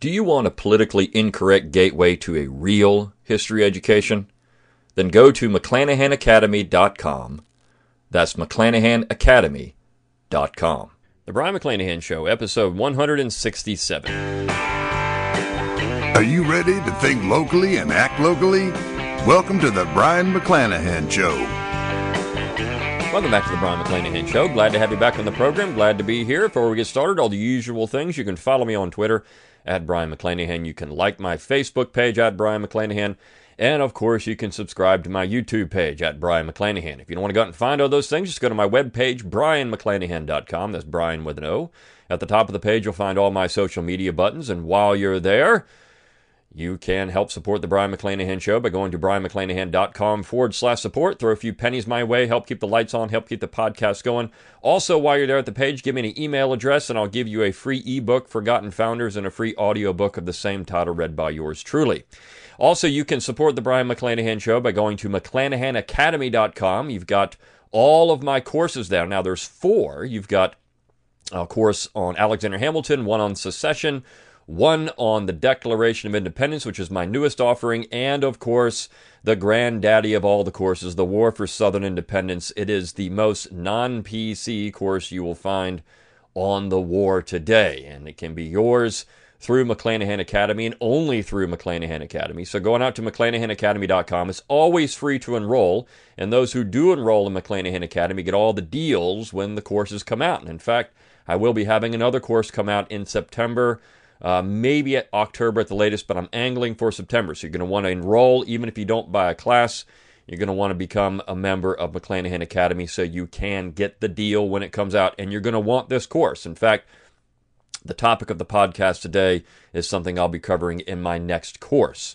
Do you want a politically incorrect gateway to a real history education? Then go to McClanahanacademy.com. That's McClanahanacademy.com. The Brion McClanahan Show, episode 167. Are you ready to think locally and act locally? Welcome to the Brion McClanahan Show. Welcome back to the Brion McClanahan Show. Glad to have you back on the program. Glad to be here. Before we get started, all the usual things. You can follow me on Twitter at Brion McClanahan. You can like my Facebook page at Brion McClanahan. And of course, you can subscribe to my YouTube page at Brion McClanahan. If you don't want to go out and find all those things, just go to my webpage, brionmcclanahan.com. That's Brian with an O. At the top of the page, you'll find all my social media buttons. And while you're there, you can help support the Brion McClanahan Show by going to brionmcclanahan.com forward slash support. Throw a few pennies my way, help keep the lights on, help keep the podcast going. Also, while you're there at the page, give me an email address and I'll give you a free ebook, Forgotten Founders, and a free audiobook of the same title read by yours truly. Also, you can support the Brion McClanahan Show by going to McClanahanacademy.com. You've got all of my courses there. Now, there's four. You've got a course on Alexander Hamilton, one on secession, one on the Declaration of Independence, which is my newest offering, and of course, the granddaddy of all the courses, the War for Southern Independence. It is the most non PC course you will find on the war today, and it can be yours through McClanahan Academy and only through McClanahan Academy. So going out to McClanahanacademy.com, it's always free to enroll, and those who do enroll in McClanahan Academy get all the deals when the courses come out. And in fact, I will be having another course come out in September, uh, maybe at October at the latest, but I'm angling for September. So you're going to want to enroll even if you don't buy a class. You're going to want to become a member of McClanahan Academy so you can get the deal when it comes out. And you're going to want this course. In fact, the topic of the podcast today is something I'll be covering in my next course.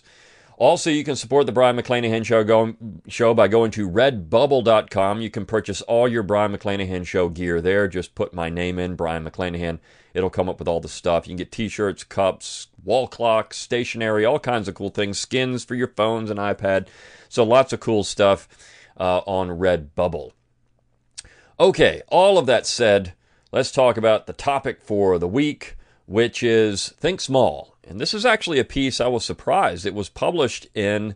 Also, you can support the Brion McClanahan Show, go, show by going to redbubble.com. You can purchase all your Brion McClanahan Show gear there. Just put my name in, Brion McClanahan. It'll come up with all the stuff. You can get t shirts, cups, wall clocks, stationery, all kinds of cool things, skins for your phones and iPad. So, lots of cool stuff uh, on Redbubble. Okay, all of that said, let's talk about the topic for the week, which is Think Small. And this is actually a piece I was surprised. It was published in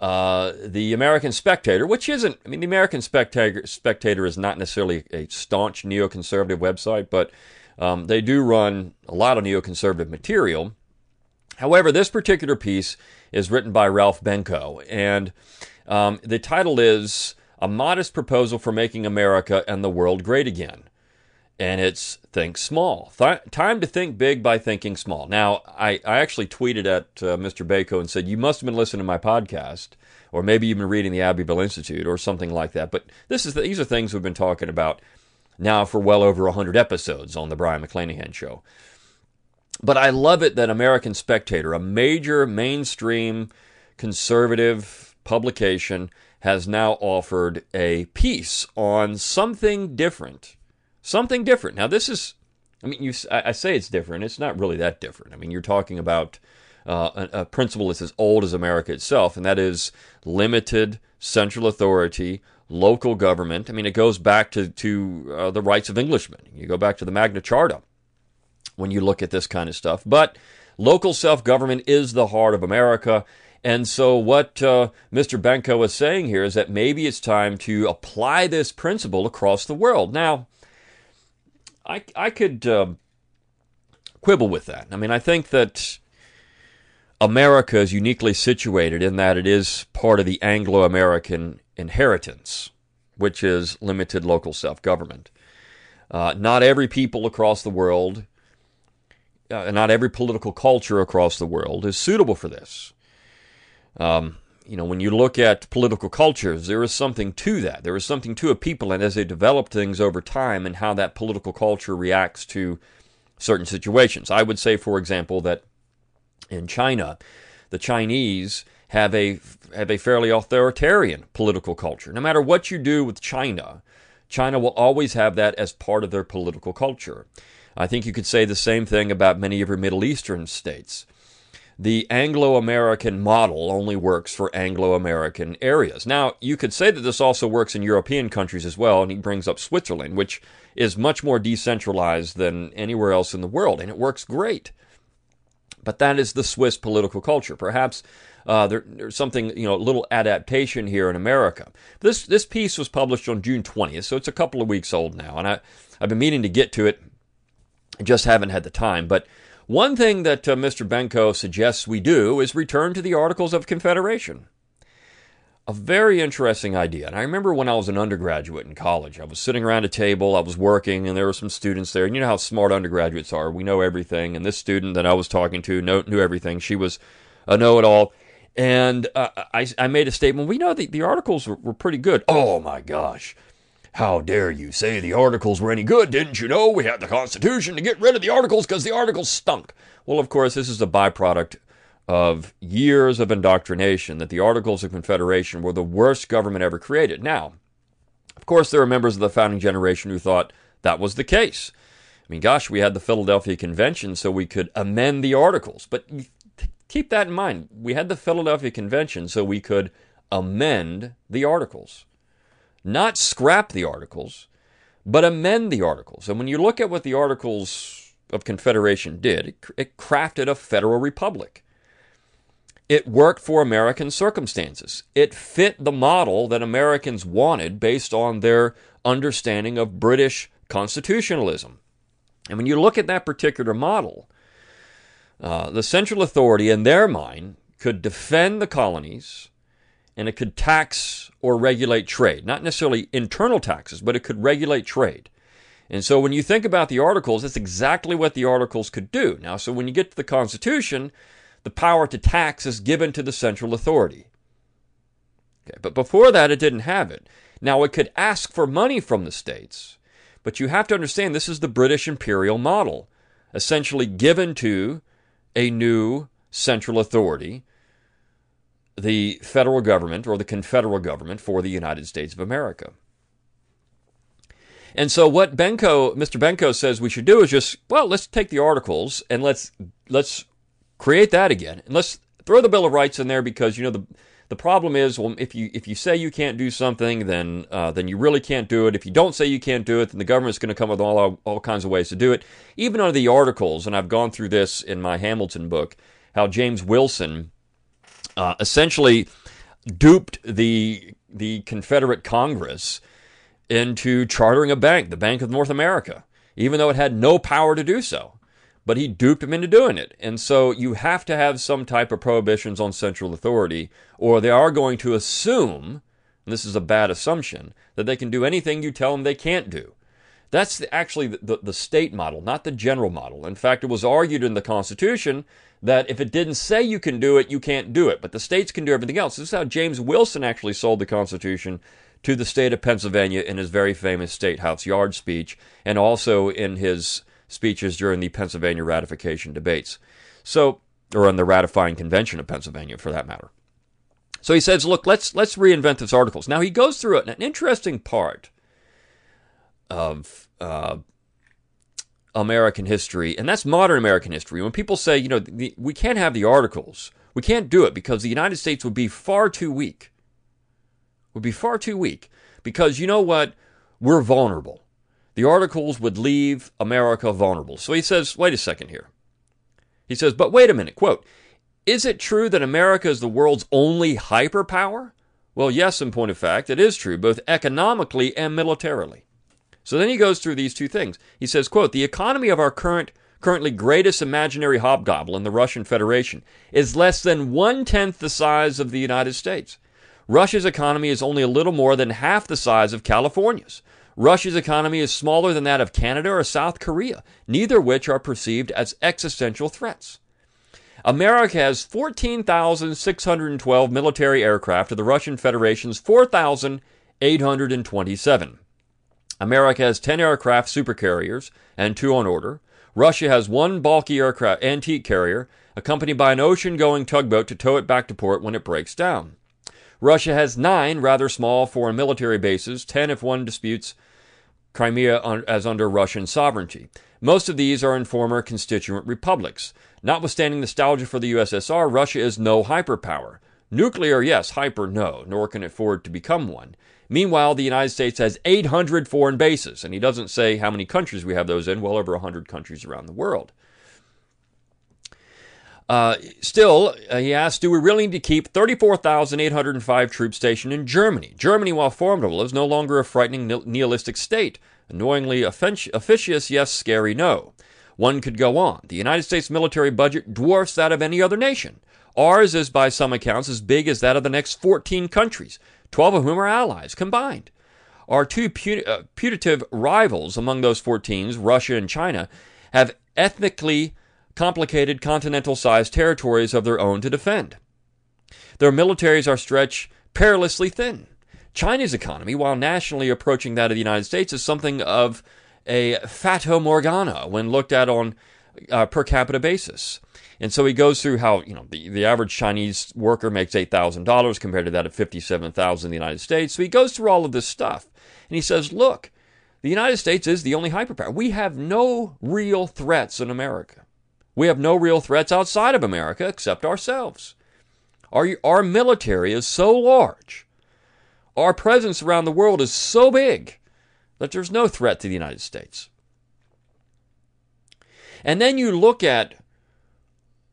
uh, the American Spectator, which isn't, I mean, the American Spectator, Spectator is not necessarily a staunch neoconservative website, but um, they do run a lot of neoconservative material. However, this particular piece is written by Ralph Benko, and um, the title is A Modest Proposal for Making America and the World Great Again and it's think small. Th- time to think big by thinking small. Now, I, I actually tweeted at uh, Mr. Benko and said, You must have been listening to my podcast, or maybe you've been reading the Abbeville Institute, or something like that. But this is the, these are things we've been talking about now for well over 100 episodes on the Brion McClanahan Show. But I love it that American Spectator, a major mainstream conservative publication, has now offered a piece on something different something different. Now, this is, I mean, you, I say it's different. It's not really that different. I mean, you're talking about uh, a, a, principle that's as old as America itself, and that is limited central authority, local government. I mean, it goes back to, to uh, the rights of Englishmen. You go back to the Magna Charta when you look at this kind of stuff. But local self government is the heart of America. And so, what uh, Mr. Benko is saying here is that maybe it's time to apply this principle across the world. Now, I I could uh, quibble with that. I mean, I think that America is uniquely situated in that it is part of the Anglo-American inheritance, which is limited local self-government. Uh, not every people across the world, uh, not every political culture across the world is suitable for this. Um, you know, when you look at political cultures, there is something to that. There is something to a people, and as they develop things over time, and how that political culture reacts to certain situations. I would say, for example, that in China, the Chinese have a have a fairly authoritarian political culture. No matter what you do with China, China will always have that as part of their political culture. I think you could say the same thing about many of your Middle Eastern states the Anglo American model only works for Anglo American areas. Now, you could say that this also works in European countries as well, and he brings up Switzerland, which is much more decentralized than anywhere else in the world, and it works great. But that is the Swiss political culture. Perhaps uh, there, there's something, you know, a little adaptation here in America. This this piece was published on June 20th, so it's a couple of weeks old now, and I I've been meaning to get to it, I just haven't had the time. But one thing that uh, Mr. Benko suggests we do is return to the Articles of Confederation. A very interesting idea. And I remember when I was an undergraduate in college, I was sitting around a table, I was working, and there were some students there. And you know how smart undergraduates are. We know everything. And this student that I was talking to knew, everything. She was a know it all. And uh, I, I made a statement. We know the, the articles were, were pretty good. Oh my gosh. How dare you say the articles were any good? Didn't you know we had the Constitution to get rid of the articles because the articles stunk? Well, of course, this is a byproduct of years of indoctrination that the Articles of Confederation were the worst government ever created. Now, of course, there are members of the founding generation who thought that was the case. I mean, gosh, we had the Philadelphia Convention so we could amend the Articles. But keep that in mind. We had the Philadelphia Convention so we could amend the Articles. Not scrap the Articles, but amend the Articles. And when you look at what the Articles of Confederation did, it, it crafted a federal republic. It worked for American circumstances. It fit the model that Americans wanted based on their understanding of British constitutionalism. And when you look at that particular model, uh, the central authority, in their mind, could defend the colonies and it could tax or regulate trade. Not necessarily internal taxes, but it could regulate trade. And so when you think about the Articles, that's exactly what the Articles could do. Now, so when you get to the Constitution, the power to tax is given to the central authority. Okay, but before that, it didn't have it. Now, it could ask for money from the states, but you have to understand this is the British imperial model, essentially given to a new central authority, the federal government or the confederal government for the United States of America. And so what Benko, Mr. Benko says we should do is just, well, let's take the articles and let's let's create that again. And let's throw the Bill of Rights in there because you know the the problem is, well, if you if you say you can't do something, then uh, then you really can't do it. If you don't say you can't do it, then the government's going to come with all all kinds of ways to do it. Even under the articles, and I've gone through this in my Hamilton book, how James Wilson uh, essentially duped the the Confederate Congress into chartering a bank, the Bank of North America, even though it had no power to do so but he duped them into doing it. And so you have to have some type of prohibitions on central authority, or they are going to assume, and this is a bad assumption, that they can do anything you tell them they can't do. That's the, actually the, the, the, state model, not the general model. In fact, it was argued in the Constitution that if it didn't say you can do it, you can't do it. But the states can do everything else. This is how James Wilson actually sold the Constitution to the state of Pennsylvania in his very famous State House Yard speech, and also in his speeches during the Pennsylvania ratification debates. So, or on the ratifying convention of Pennsylvania for that matter. So he says, look, let's let's reinvent this articles. Now he goes through it, an interesting part of uh, American history, and that's modern American history. When people say, you know, the, we can't have the articles, we can't do it because the United States would be far too weak. Would be far too weak because you know what? We're vulnerable the articles would leave America vulnerable. So he says, wait a second here. He says, but wait a minute, quote, is it true that America is the world's only hyperpower? Well, yes, in point of fact, it is true, both economically and militarily. So then he goes through these two things. He says, quote, the economy of our current currently greatest imaginary hobgoblin, the Russian Federation, is less than one tenth the size of the United States. Russia's economy is only a little more than half the size of California's. Russia's economy is smaller than that of Canada or South Korea, neither of which are perceived as existential threats. America has 14,612 military aircraft to the Russian Federation's 4,827. America has 10 aircraft supercarriers and two on order. Russia has one bulky aircraft antique carrier accompanied by an ocean going tugboat to tow it back to port when it breaks down. Russia has nine rather small foreign military bases, 10 if one disputes Crimea as under Russian sovereignty. Most of these are in former constituent republics. Notwithstanding nostalgia for the USSR, Russia is no hyperpower. Nuclear, yes, hyper, no, nor can it afford to become one. Meanwhile, the United States has 800 foreign bases, and he doesn't say how many countries we have those in, well over 100 countries around the world. Uh, still, uh, he asks, do we really need to keep 34,805 troops stationed in Germany? Germany, while formidable, is no longer a frightening nihilistic state. Annoyingly officious, yes, scary, no. One could go on. The United States military budget dwarfs that of any other nation. Ours is, by some accounts, as big as that of the next 14 countries, 12 of whom are allies combined. Our two put- uh, putative rivals among those 14s, Russia and China, have ethnically complicated continental sized territories of their own to defend. Their militaries are stretched perilously thin. China's economy, while nationally approaching that of the United States, is something of a fata morgana when looked at on a per capita basis. And so he goes through how you know the, the average Chinese worker makes eight thousand dollars compared to that of fifty seven thousand in the United States. So he goes through all of this stuff, and he says, "Look, the United States is the only hyperpower. We have no real threats in America. We have no real threats outside of America except ourselves. Our our military is so large, our presence around the world is so big." that there's no threat to the United States. And then you look at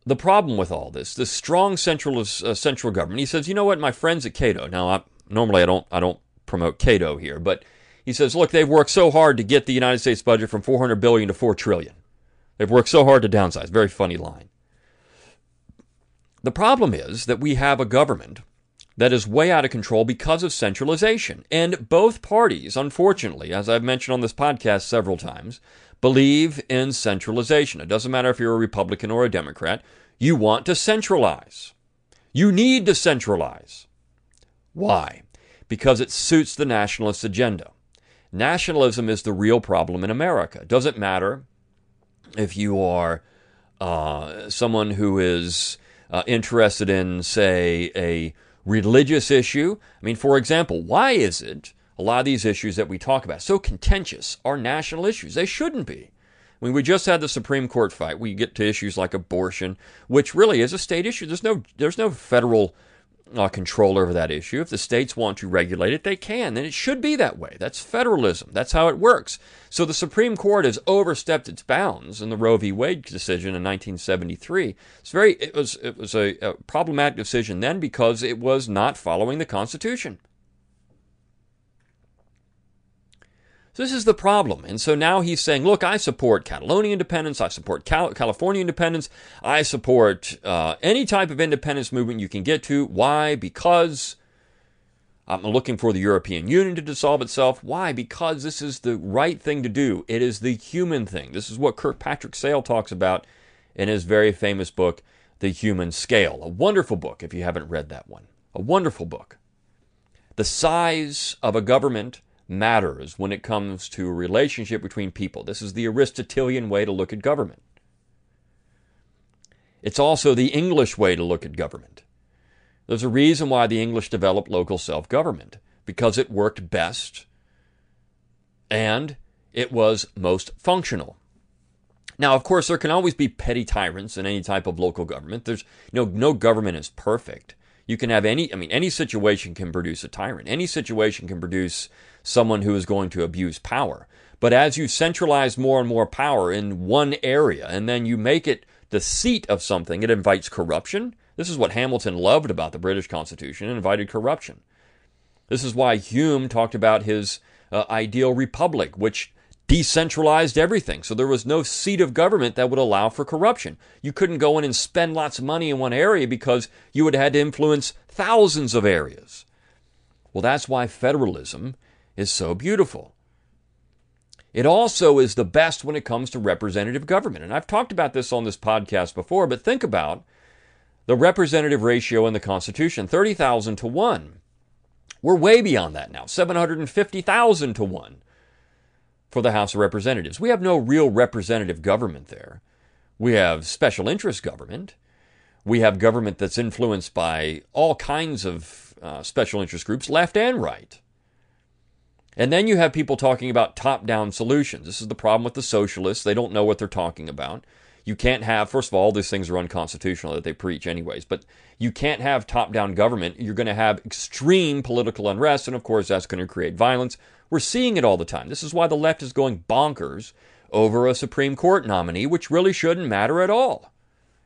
the problem with all this, the strong central uh, central government. He says, you know what, my friends at Cato. Now, I, normally I don't I don't promote Cato here, but he says, look, they've worked so hard to get the United States budget from 400 billion to 4 trillion. They've worked so hard to downsize. Very funny line. The problem is that we have a government that is way out of control because of centralization. And both parties, unfortunately, as I've mentioned on this podcast several times, believe in centralization. It doesn't matter if you're a Republican or a Democrat, you want to centralize. You need to centralize. Why? Because it suits the nationalist agenda. Nationalism is the real problem in America. It doesn't matter if you are uh, someone who is uh, interested in, say, a religious issue. I mean, for example, why is it a lot of these issues that we talk about so contentious are national issues? They shouldn't be. I mean, we just had the Supreme Court fight. We get to issues like abortion, which really is a state issue. There's no there's no federal uh, control over that issue. If the states want to regulate it, they can, and it should be that way. That's federalism. That's how it works. So the Supreme Court has overstepped its bounds in the Roe v. Wade decision in 1973. It's very it was it was a, a problematic decision then because it was not following the Constitution. This is the problem. And so now he's saying, look, I support Catalonia independence. I support Cal- California independence. I support uh, any type of independence movement you can get to. Why? Because I'm looking for the European Union to dissolve itself. Why? Because this is the right thing to do. It is the human thing. This is what Kirkpatrick Sale talks about in his very famous book, The Human Scale. A wonderful book if you haven't read that one. A wonderful book. The size of a government matters when it comes to a relationship between people. This is the Aristotelian way to look at government. It's also the English way to look at government. There's a reason why the English developed local self government, because it worked best and it was most functional. Now, of course, there can always be petty tyrants in any type of local government. There's you know, no government is perfect. You can have any, I mean, any situation can produce a tyrant. Any situation can produce someone who is going to abuse power. But as you centralize more and more power in one area and then you make it the seat of something, it invites corruption. This is what Hamilton loved about the British Constitution, it invited corruption. This is why Hume talked about his uh, ideal republic, which decentralized everything. So there was no seat of government that would allow for corruption. You couldn't go in and spend lots of money in one area because you would have had to influence thousands of areas. Well, that's why federalism is so beautiful. It also is the best when it comes to representative government. And I've talked about this on this podcast before, but think about the representative ratio in the Constitution 30,000 to 1. We're way beyond that now, 750,000 to 1 for the House of Representatives. We have no real representative government there. We have special interest government. We have government that's influenced by all kinds of uh, special interest groups, left and right. And then you have people talking about top down solutions. This is the problem with the socialists. They don't know what they're talking about. You can't have, first of all, these things are unconstitutional that they preach, anyways, but you can't have top down government. You're going to have extreme political unrest, and of course, that's going to create violence. We're seeing it all the time. This is why the left is going bonkers over a Supreme Court nominee, which really shouldn't matter at all.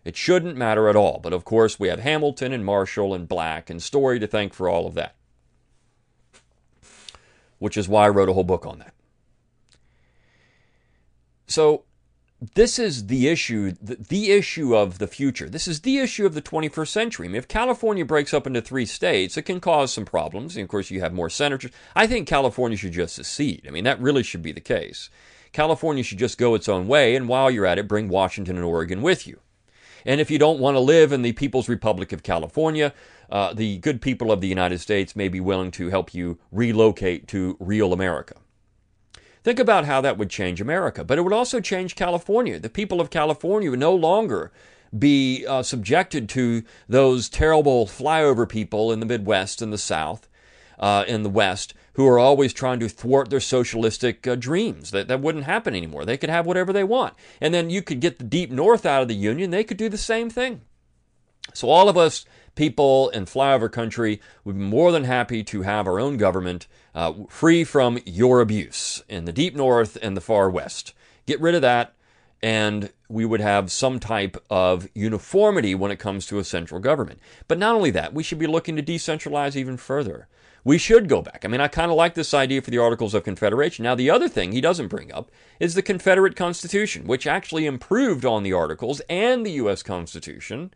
It shouldn't matter at all. But of course, we have Hamilton and Marshall and Black and Story to thank for all of that, which is why I wrote a whole book on that. So, this is the issue, the, issue of the future. This is the issue of the 21st century. I mean, if California breaks up into three states, it can cause some problems. And of course, you have more senators. I think California should just secede. I mean, that really should be the case. California should just go its own way, and while you're at it, bring Washington and Oregon with you. And if you don't want to live in the People's Republic of California, uh, the good people of the United States may be willing to help you relocate to real America. Think about how that would change America. But it would also change California. The people of California would no longer be uh, subjected to those terrible flyover people in the Midwest and the South, uh, in the West, who are always trying to thwart their socialistic uh, dreams. That, that wouldn't happen anymore. They could have whatever they want. And then you could get the deep north out of the Union, they could do the same thing. So all of us people in flyover country would be more than happy to have our own government uh, free from your abuse in the deep north and the far west. Get rid of that, and we would have some type of uniformity when it comes to a central government. But not only that, we should be looking to decentralize even further. We should go back. I mean, I kind of like this idea for the Articles of Confederation. Now, the other thing he doesn't bring up is the Confederate Constitution, which actually improved on the Articles and the U.S. Constitution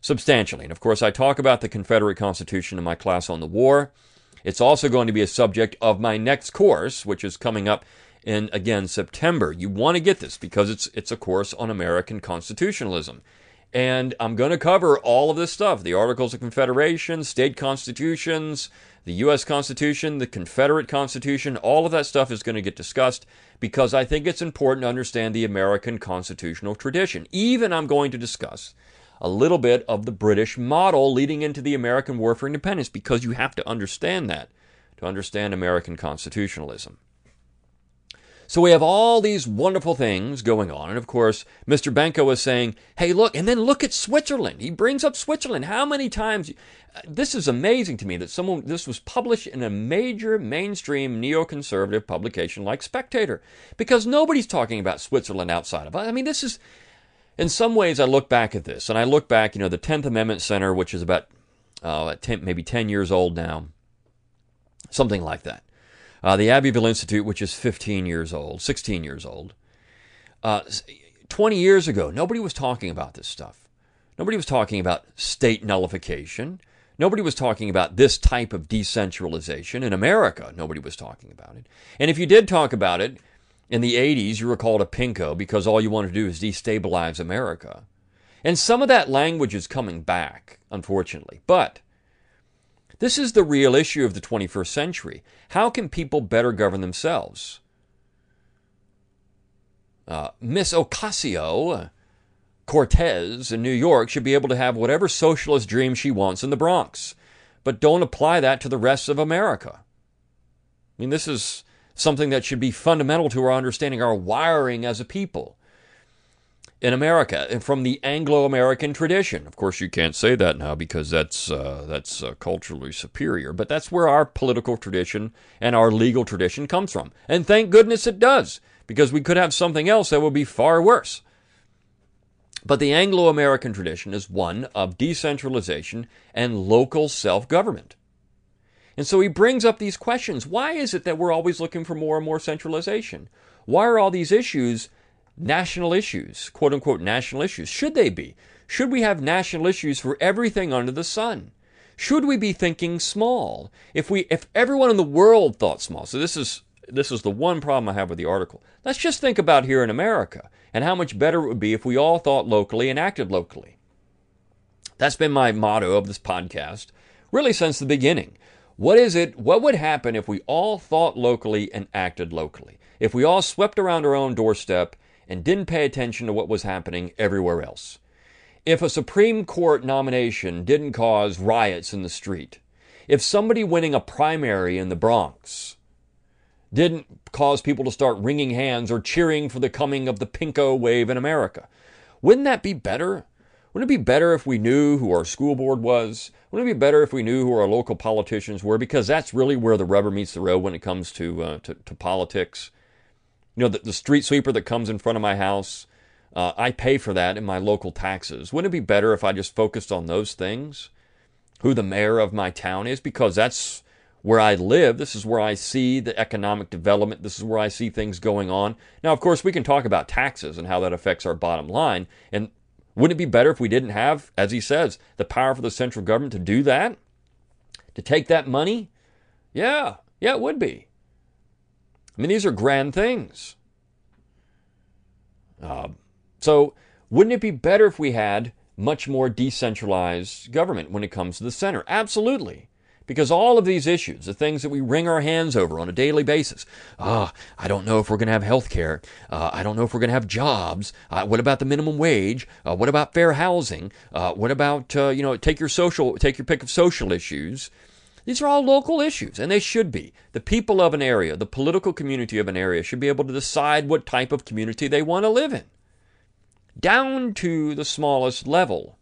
substantially. And of course, I talk about the Confederate Constitution in my class on the war. It's also going to be a subject of my next course, which is coming up in again September. You want to get this because it's it's a course on American constitutionalism. And I'm going to cover all of this stuff the Articles of Confederation, state constitutions, the U.S. Constitution, the Confederate Constitution, all of that stuff is going to get discussed because I think it's important to understand the American constitutional tradition. Even I'm going to discuss a little bit of the British model leading into the American War for Independence because you have to understand that to understand American constitutionalism. So we have all these wonderful things going on. And of course, Mr. Benko was saying, hey, look, and then look at Switzerland. He brings up Switzerland. How many times? This is amazing to me that someone, this was published in a major mainstream neoconservative publication like Spectator, because nobody's talking about Switzerland outside of. I mean, this is, in some ways, I look back at this, and I look back, you know, the 10th Amendment Center, which is about uh, 10, maybe 10 years old now, something like that. Uh, the Abbeville Institute, which is 15 years old, 16 years old. Uh, 20 years ago, nobody was talking about this stuff. Nobody was talking about state nullification. Nobody was talking about this type of decentralization. In America, nobody was talking about it. And if you did talk about it, in the 80s, you were called a pinko because all you wanted to do is destabilize America. And some of that language is coming back, unfortunately. But this is the real issue of the 21st century. How can people better govern themselves? Uh, Miss Ocasio Cortez in New York should be able to have whatever socialist dream she wants in the Bronx, but don't apply that to the rest of America. I mean, this is something that should be fundamental to our understanding our wiring as a people in America from the Anglo-American tradition. Of course, you can't say that now because that's uh, that's uh, culturally superior, but that's where our political tradition and our legal tradition comes from. And thank goodness it does, because we could have something else that would be far worse. But the Anglo-American tradition is one of decentralization and local self-government. And so he brings up these questions. Why is it that we're always looking for more and more centralization? Why are all these issues national issues, quote unquote national issues? Should they be? Should we have national issues for everything under the sun? Should we be thinking small? If we if everyone in the world thought small. So this is this is the one problem I have with the article. Let's just think about here in America and how much better it would be if we all thought locally and acted locally. That's been my motto of this podcast really since the beginning. What is it? What would happen if we all thought locally and acted locally? If we all swept around our own doorstep and didn't pay attention to what was happening everywhere else? If a Supreme Court nomination didn't cause riots in the street? If somebody winning a primary in the Bronx didn't cause people to start wringing hands or cheering for the coming of the pinko wave in America? Wouldn't that be better? Wouldn't it be better if we knew who our school board was? Wouldn't it be better if we knew who our local politicians were? Because that's really where the rubber meets the road when it comes to uh, to, to, politics. You know, the, the, street sweeper that comes in front of my house Uh, I pay for that in my local taxes. Wouldn't it be better if I just focused on those things? Who the mayor of my town is? Because that's where I live. This is where I see the economic development. This is where I see things going on. Now, of course, we can talk about taxes and how that affects our bottom line. And wouldn't it be better if we didn't have, as he says, the power for the central government to do that? To take that money? Yeah, yeah, it would be. I mean, these are grand things. Uh, so, wouldn't it be better if we had much more decentralized government when it comes to the center? Absolutely. Because all of these issues, the things that we wring our hands over on a daily basis, ah, I don't know if we're going to have health care. Uh, I don't know if we're going to have jobs. Uh, what about the minimum wage? Uh, what about fair housing? Uh, what about, uh, you know, take your social, take your pick of social issues. These are all local issues, and they should be. The people of an area, the political community of an area, should be able to decide what type of community they want to live in, down to the smallest level.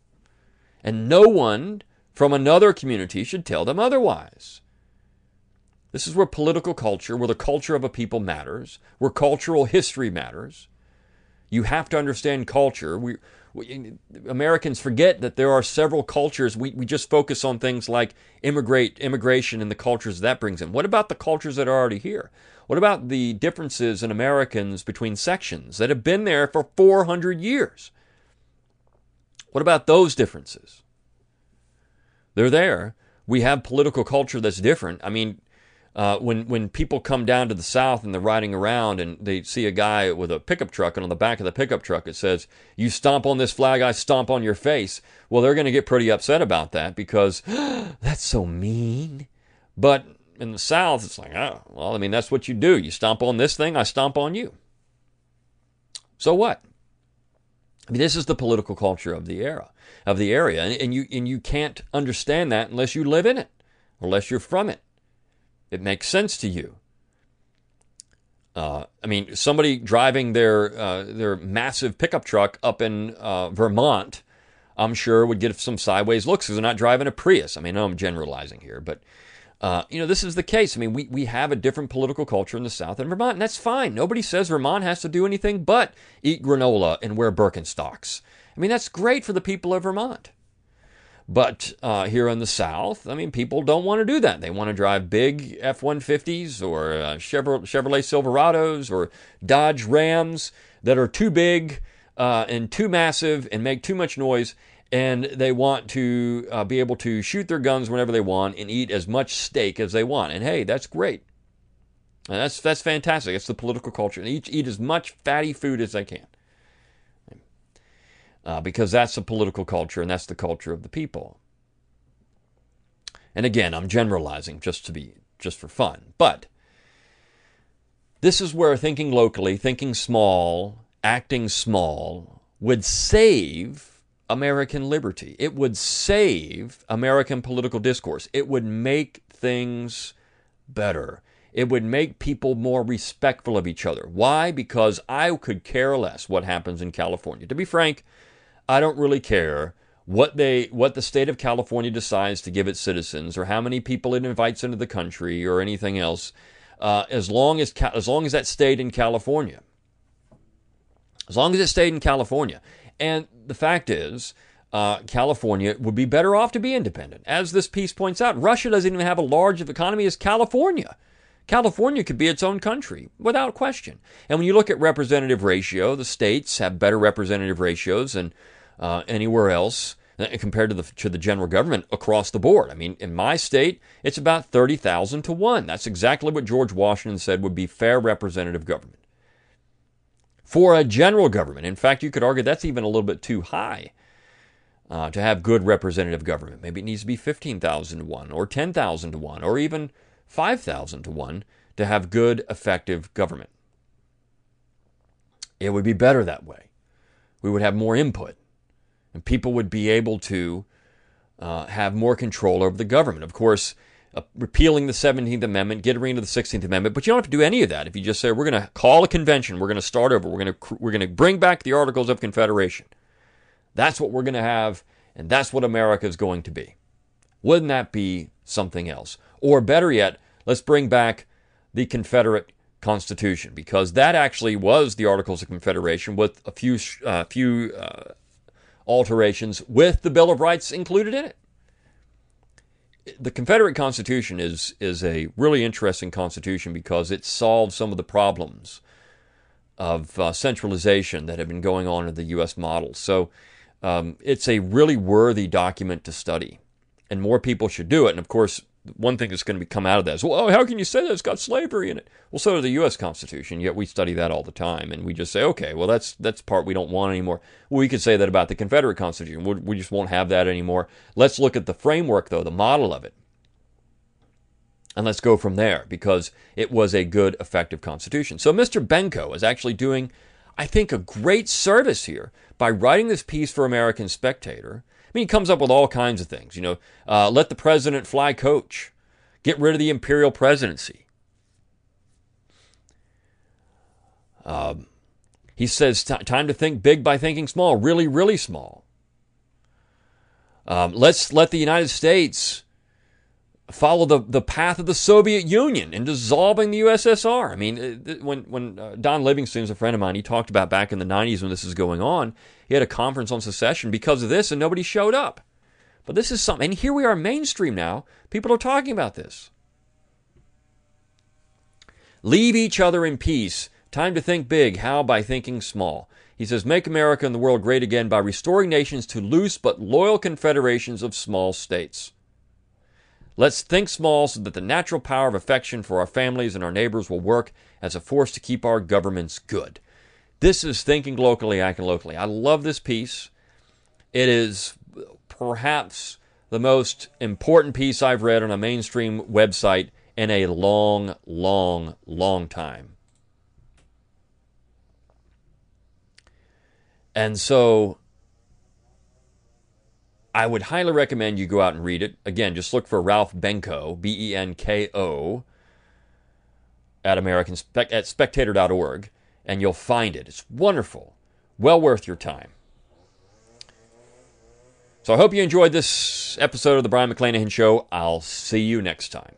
And no one from another community should tell them otherwise. This is where political culture, where the culture of a people matters, where cultural history matters. You have to understand culture. We, Americans forget that there are several cultures. We, we just focus on things like immigrate, immigration and the cultures that brings in. What about the cultures that are already here? What about the differences in Americans between sections that have been there for 400 years? What about those differences? They're there. We have political culture that's different. I mean, uh, when when people come down to the south and they're riding around and they see a guy with a pickup truck and on the back of the pickup truck it says you stomp on this flag I stomp on your face. Well they're going to get pretty upset about that because that's so mean. But in the south it's like oh well I mean that's what you do. You stomp on this thing I stomp on you. So what? I mean this is the political culture of the era of the area and, and you and you can't understand that unless you live in it unless you're from it it makes sense to you. Uh, I mean, somebody driving their uh, their massive pickup truck up in uh, Vermont, I'm sure would get some sideways looks because they're not driving a Prius. I mean, I'm generalizing here, but uh, you know, this is the case. I mean, we, we have a different political culture in the South than Vermont, and that's fine. Nobody says Vermont has to do anything but eat granola and wear Birkenstocks. I mean, that's great for the people of Vermont. But uh, here in the South, I mean, people don't want to do that. They want to drive big F 150s or uh, Chevrolet, Silverados or Dodge Rams that are too big uh, and too massive and make too much noise. And they want to uh, be able to shoot their guns whenever they want and eat as much steak as they want. And hey, that's great. And that's, that's fantastic. It's the political culture. And each eat as much fatty food as they can uh, because that's the political culture and that's the culture of the people. And again, I'm generalizing just to be just for fun, but this is where thinking locally, thinking small, acting small would save American liberty. It would save American political discourse. It would make things better. It would make people more respectful of each other. Why? Because I could care less what happens in California. To be frank, I don't really care what they what the state of California decides to give its citizens or how many people it invites into the country or anything else uh, as long as as long as that stayed in California. As long as it stayed in California. And the fact is uh, California would be better off to be independent. As this piece points out Russia doesn't even have a large of economy as California. California could be its own country without question. And when you look at representative ratio the states have better representative ratios and uh, anywhere else uh, compared to the to the general government across the board. I mean, in my state, it's about thirty thousand to one. That's exactly what George Washington said would be fair representative government for a general government. In fact, you could argue that's even a little bit too high. Uh, to have good representative government. Maybe it needs to be 15,000 to 1, or 10,000 to 1, or even 5,000 to 1 to have good, effective government. It would be better that way. We would have more input and people would be able to uh, have more control over the government. Of course, uh, repealing the 17th Amendment, getting rid of the 16th Amendment, but you don't have to do any of that. If you just say we're going to call a convention, we're going to start over, we're going to we're going to bring back the Articles of Confederation. That's what we're going to have, and that's what America is going to be. Wouldn't that be something else? Or better yet, let's bring back the Confederate Constitution because that actually was the Articles of Confederation with a few uh, few uh, alterations with the Bill of Rights included in it. The Confederate Constitution is is a really interesting constitution because it solves some of the problems of uh, centralization that have been going on in the U.S. model. So um, it's a really worthy document to study, and more people should do it. And of course, one thing that's going to come out of that is, well, oh, how can you say that it's got slavery in it? Well, so does the U.S. Constitution. Yet we study that all the time, and we just say, okay, well, that's that's part we don't want anymore. Well, we could say that about the Confederate Constitution. We, we just won't have that anymore. Let's look at the framework, though, the model of it, and let's go from there because it was a good, effective Constitution. So Mr. Benko is actually doing, I think, a great service here by writing this piece for American Spectator mean, he comes up with all kinds of things. You know, uh, let the president fly coach, get rid of the imperial presidency. Um, he says, time to think big by thinking small, really, really small. Um, let's let the United States follow the, the path of the Soviet Union in dissolving the USSR. I mean, uh, when, when uh, Don Livingston is a friend of mine, he talked about back in the 90s when this is going on, he had a conference on secession because of this and nobody showed up. But this is something, and here we are mainstream now. People are talking about this. Leave each other in peace. Time to think big. How? By thinking small. He says, Make America and the world great again by restoring nations to loose but loyal confederations of small states. Let's think small so that the natural power of affection for our families and our neighbors will work as a force to keep our governments good. This is Thinking Locally, Acting Locally. I love this piece. It is perhaps the most important piece I've read on a mainstream website in a long, long, long time. And so I would highly recommend you go out and read it. Again, just look for Ralph Benko, B E N K O, at American at spectator.org, and you'll find it. It's wonderful, well worth your time. So I hope you enjoyed this episode of the Brion McClanahan Show. I'll see you next time.